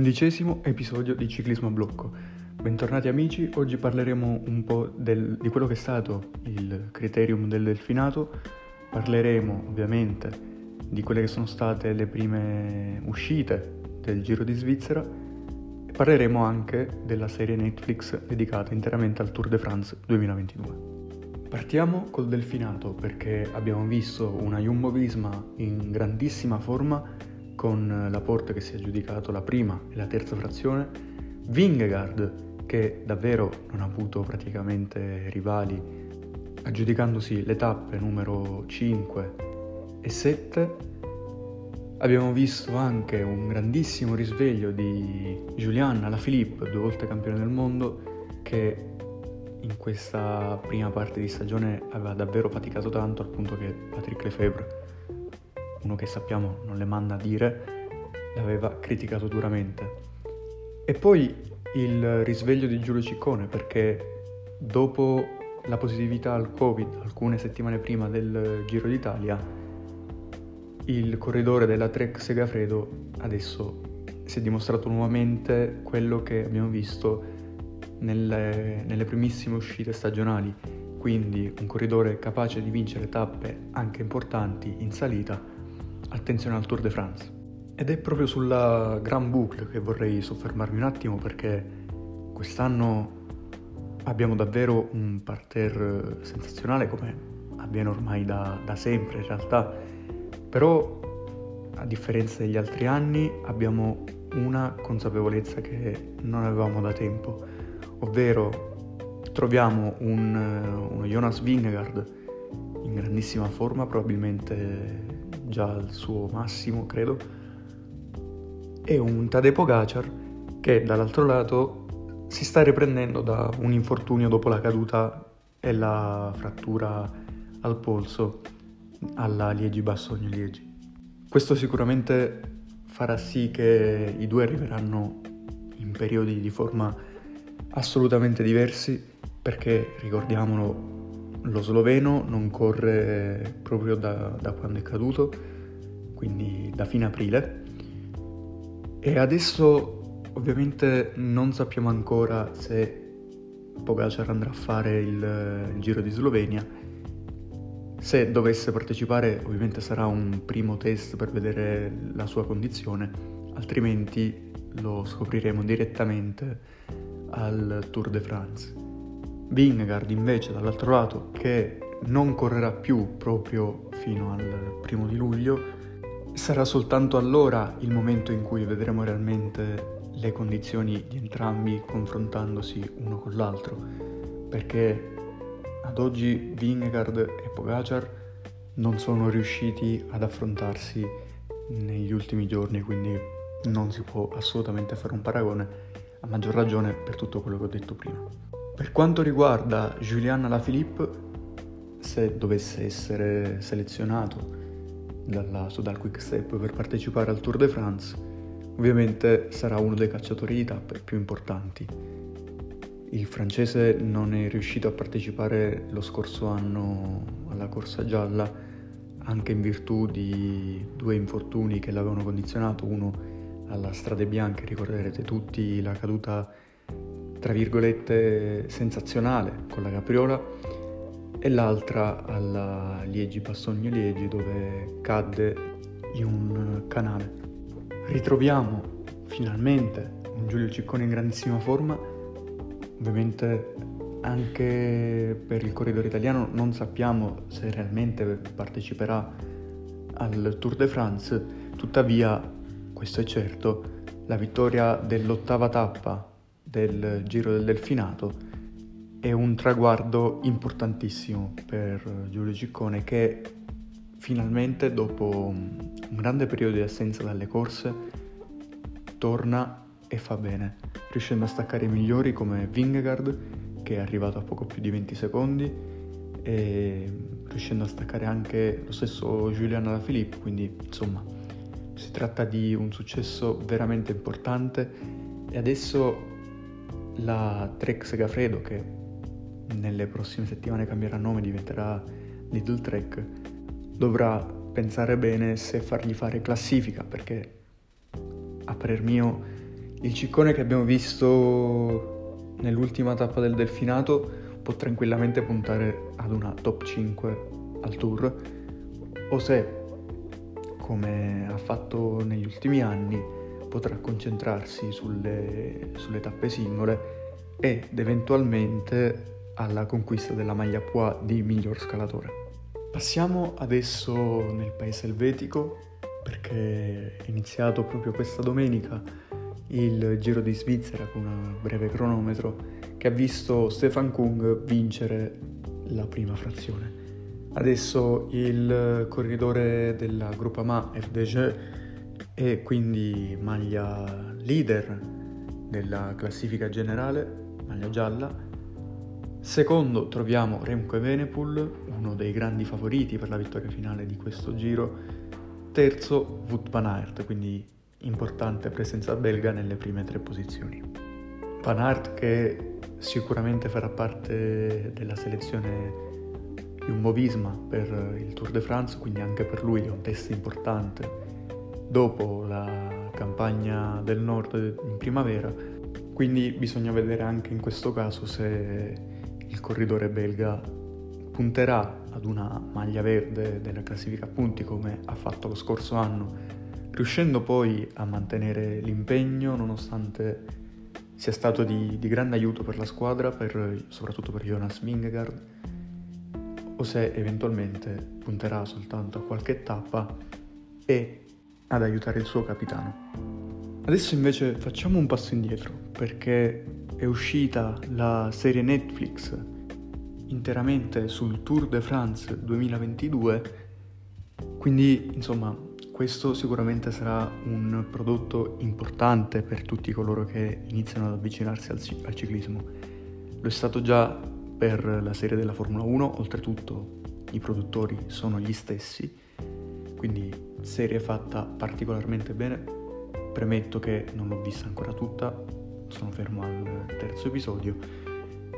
Undicesimo episodio di Ciclismo a Blocco. Bentornati amici, oggi parleremo un po' del, di quello che è stato il criterium del delfinato, parleremo ovviamente di quelle che sono state le prime uscite del Giro di Svizzera e parleremo anche della serie Netflix dedicata interamente al Tour de France 2022. Partiamo col delfinato perché abbiamo visto una Jumbo Visma in grandissima forma con la Porta che si è aggiudicato la prima e la terza frazione, Vingegaard che davvero non ha avuto praticamente rivali aggiudicandosi le tappe numero 5 e 7. Abbiamo visto anche un grandissimo risveglio di Julian Alaphilippe, due volte campione del mondo, che in questa prima parte di stagione aveva davvero faticato tanto al punto che Patrick Lefebvre, uno che sappiamo non le manda a dire, l'aveva criticato duramente. E poi il risveglio di Giulio Ciccone perché dopo la positività al Covid alcune settimane prima del Giro d'Italia, il corridore della Trek Segafredo adesso si è dimostrato nuovamente quello che abbiamo visto nelle, nelle primissime uscite stagionali, quindi un corridore capace di vincere tappe anche importanti in salita, attenzione al Tour de France. Ed è proprio sulla Grand Boucle che vorrei soffermarmi un attimo perché quest'anno abbiamo davvero un parterre sensazionale come avviene ormai da, da sempre in realtà, però a differenza degli altri anni abbiamo una consapevolezza che non avevamo da tempo ovvero troviamo un, uno Jonas Vingegaard in grandissima forma, probabilmente già al suo massimo, credo, e un Tadej Pogacar che dall'altro lato si sta riprendendo da un infortunio dopo la caduta e la frattura al polso alla Liegi-Bastogne-Liegi. Questo sicuramente farà sì che i due arriveranno in periodi di forma assolutamente diversi perché ricordiamolo lo sloveno non corre proprio da, da, quando è caduto, quindi da fine aprile. E adesso ovviamente non sappiamo ancora se Pogacar andrà a fare il, il Giro di Slovenia. Se dovesse partecipare ovviamente sarà un primo test per vedere la sua condizione, altrimenti lo scopriremo direttamente al Tour de France. Vingegaard invece dall'altro lato che non correrà più proprio fino al primo di luglio, sarà soltanto allora il momento in cui vedremo realmente le condizioni di entrambi confrontandosi uno con l'altro, perché ad oggi Vingegaard e Pogacar non sono riusciti ad affrontarsi negli ultimi giorni, quindi non si può assolutamente fare un paragone a maggior ragione per tutto quello che ho detto prima. Per quanto riguarda Julian Alaphilippe, se dovesse essere selezionato dalla, dal Quick Step per partecipare al Tour de France, ovviamente sarà uno dei cacciatori di tappe più importanti. Il francese non è riuscito a partecipare lo scorso anno alla corsa gialla anche in virtù di due infortuni che l'avevano condizionato, uno alla Strade Bianche, ricorderete tutti la caduta tra virgolette sensazionale con la capriola e l'altra alla Liegi Bassogno Liegi dove cadde in un canale. Ritroviamo finalmente un Giulio Ciccone in grandissima forma, ovviamente anche per il corridore italiano non sappiamo se realmente parteciperà al Tour de France, tuttavia questo è certo, la vittoria dell'ottava tappa del Giro del Delfinato è un traguardo importantissimo per Giulio Ciccone che finalmente dopo un grande periodo di assenza dalle corse torna e fa bene, riuscendo a staccare i migliori come Vingegaard che è arrivato a poco più di 20 secondi e riuscendo a staccare anche lo stesso Julian Alaphilippe, quindi insomma si tratta di un successo veramente importante. E adesso la Trek Segafredo, che nelle prossime settimane cambierà nome, diventerà Little Trek, dovrà pensare bene se fargli fare classifica perché a parer mio Il ciccone che abbiamo visto nell'ultima tappa del Delfinato può tranquillamente puntare ad una top 5 al tour o se, come ha fatto negli ultimi anni, potrà concentrarsi sulle, sulle tappe singole ed eventualmente alla conquista della maglia Poix di miglior scalatore. Passiamo adesso nel paese elvetico perché è iniziato proprio questa domenica il Giro di Svizzera con un breve cronometro che ha visto Stefan Kung vincere la prima frazione. Adesso il corridore della Groupama FDG e quindi maglia leader della classifica generale, maglia gialla, Secondo troviamo Remco Evenepoel, uno dei grandi favoriti per la vittoria finale di questo giro. Terzo Wout van Aert, quindi importante presenza belga nelle prime tre posizioni. Van Aert che sicuramente farà parte della selezione Jumbo Visma per il Tour de France, quindi anche per lui è un test importante dopo la campagna del nord in primavera, quindi bisogna vedere anche in questo caso se il corridore belga punterà ad una maglia verde della classifica punti come ha fatto lo scorso anno, riuscendo poi a mantenere l'impegno nonostante sia stato di, di grande aiuto per la squadra, per, soprattutto per Jonas Vingegaard, o se eventualmente punterà soltanto a qualche tappa e ad aiutare il suo capitano. Adesso invece facciamo un passo indietro perché è uscita la serie Netflix interamente sul Tour de France 2022, quindi insomma questo sicuramente sarà un prodotto importante per tutti coloro che iniziano ad avvicinarsi al, al ciclismo. Lo è stato già per la serie della Formula 1, oltretutto i produttori sono gli stessi, quindi serie fatta particolarmente bene. Premetto che non l'ho vista ancora tutta, sono fermo al terzo episodio,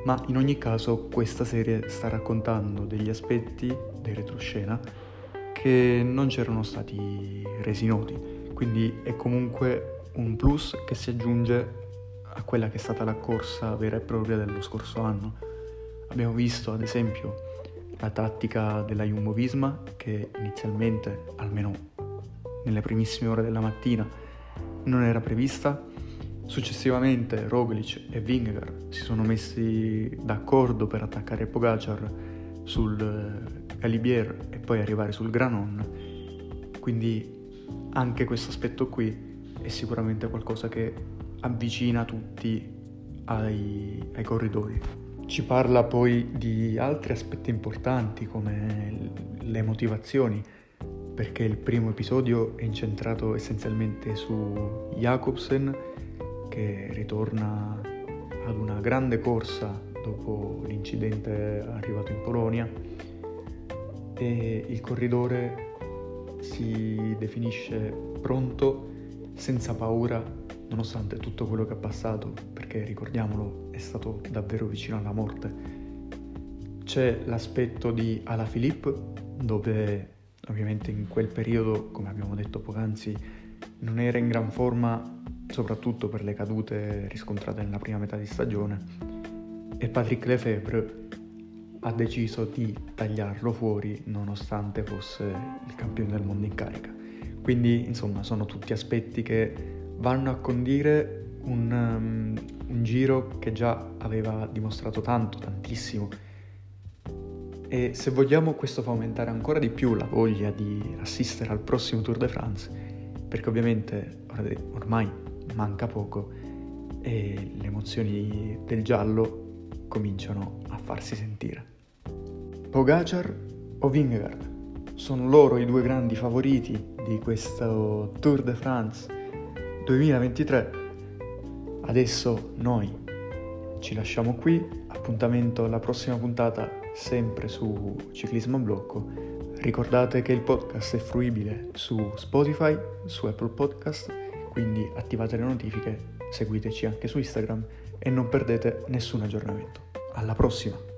ma in ogni caso questa serie sta raccontando degli aspetti dei retroscena che non c'erano stati resi noti, quindi è comunque un plus che si aggiunge a quella che è stata la corsa vera e propria dello scorso anno. Abbiamo visto ad esempio la tattica della Jumbo Visma che inizialmente, almeno nelle primissime ore della mattina, non era prevista. Successivamente Roglic e Vingegaard si sono messi d'accordo per attaccare Pogacar sul Galibier e poi arrivare sul Granon, quindi anche questo aspetto qui è sicuramente qualcosa che avvicina tutti ai, ai corridori. Ci parla poi di altri aspetti importanti come le motivazioni, perché il primo episodio è incentrato essenzialmente su Jacobsen che ritorna ad una grande corsa dopo l'incidente arrivato in Polonia e il corridore si definisce pronto, senza paura, nonostante tutto quello che ha passato, perché ricordiamolo, è stato davvero vicino alla morte. C'è l'aspetto di Alaphilippe, dove ovviamente in quel periodo, come abbiamo detto poc'anzi, non era in gran forma soprattutto per le cadute riscontrate nella prima metà di stagione, e Patrick Lefebvre ha deciso di tagliarlo fuori nonostante fosse il campione del mondo in carica. Quindi, insomma, sono tutti aspetti che vanno a condire un, um, un giro che già aveva dimostrato tanto, tantissimo. E se vogliamo questo fa aumentare ancora di più la voglia di assistere al prossimo Tour de France, perché ovviamente ormai manca poco e le emozioni del giallo cominciano a farsi sentire. Pogacar o Vingegaard sono loro i due grandi favoriti di questo Tour de France 2023. Adesso noi ci lasciamo qui, appuntamento alla prossima puntata sempre su Ciclismo a Blocco. Ricordate che il podcast è fruibile su Spotify, su Apple Podcast quindi attivate le notifiche, seguiteci anche su Instagram e non perdete nessun aggiornamento. Alla prossima!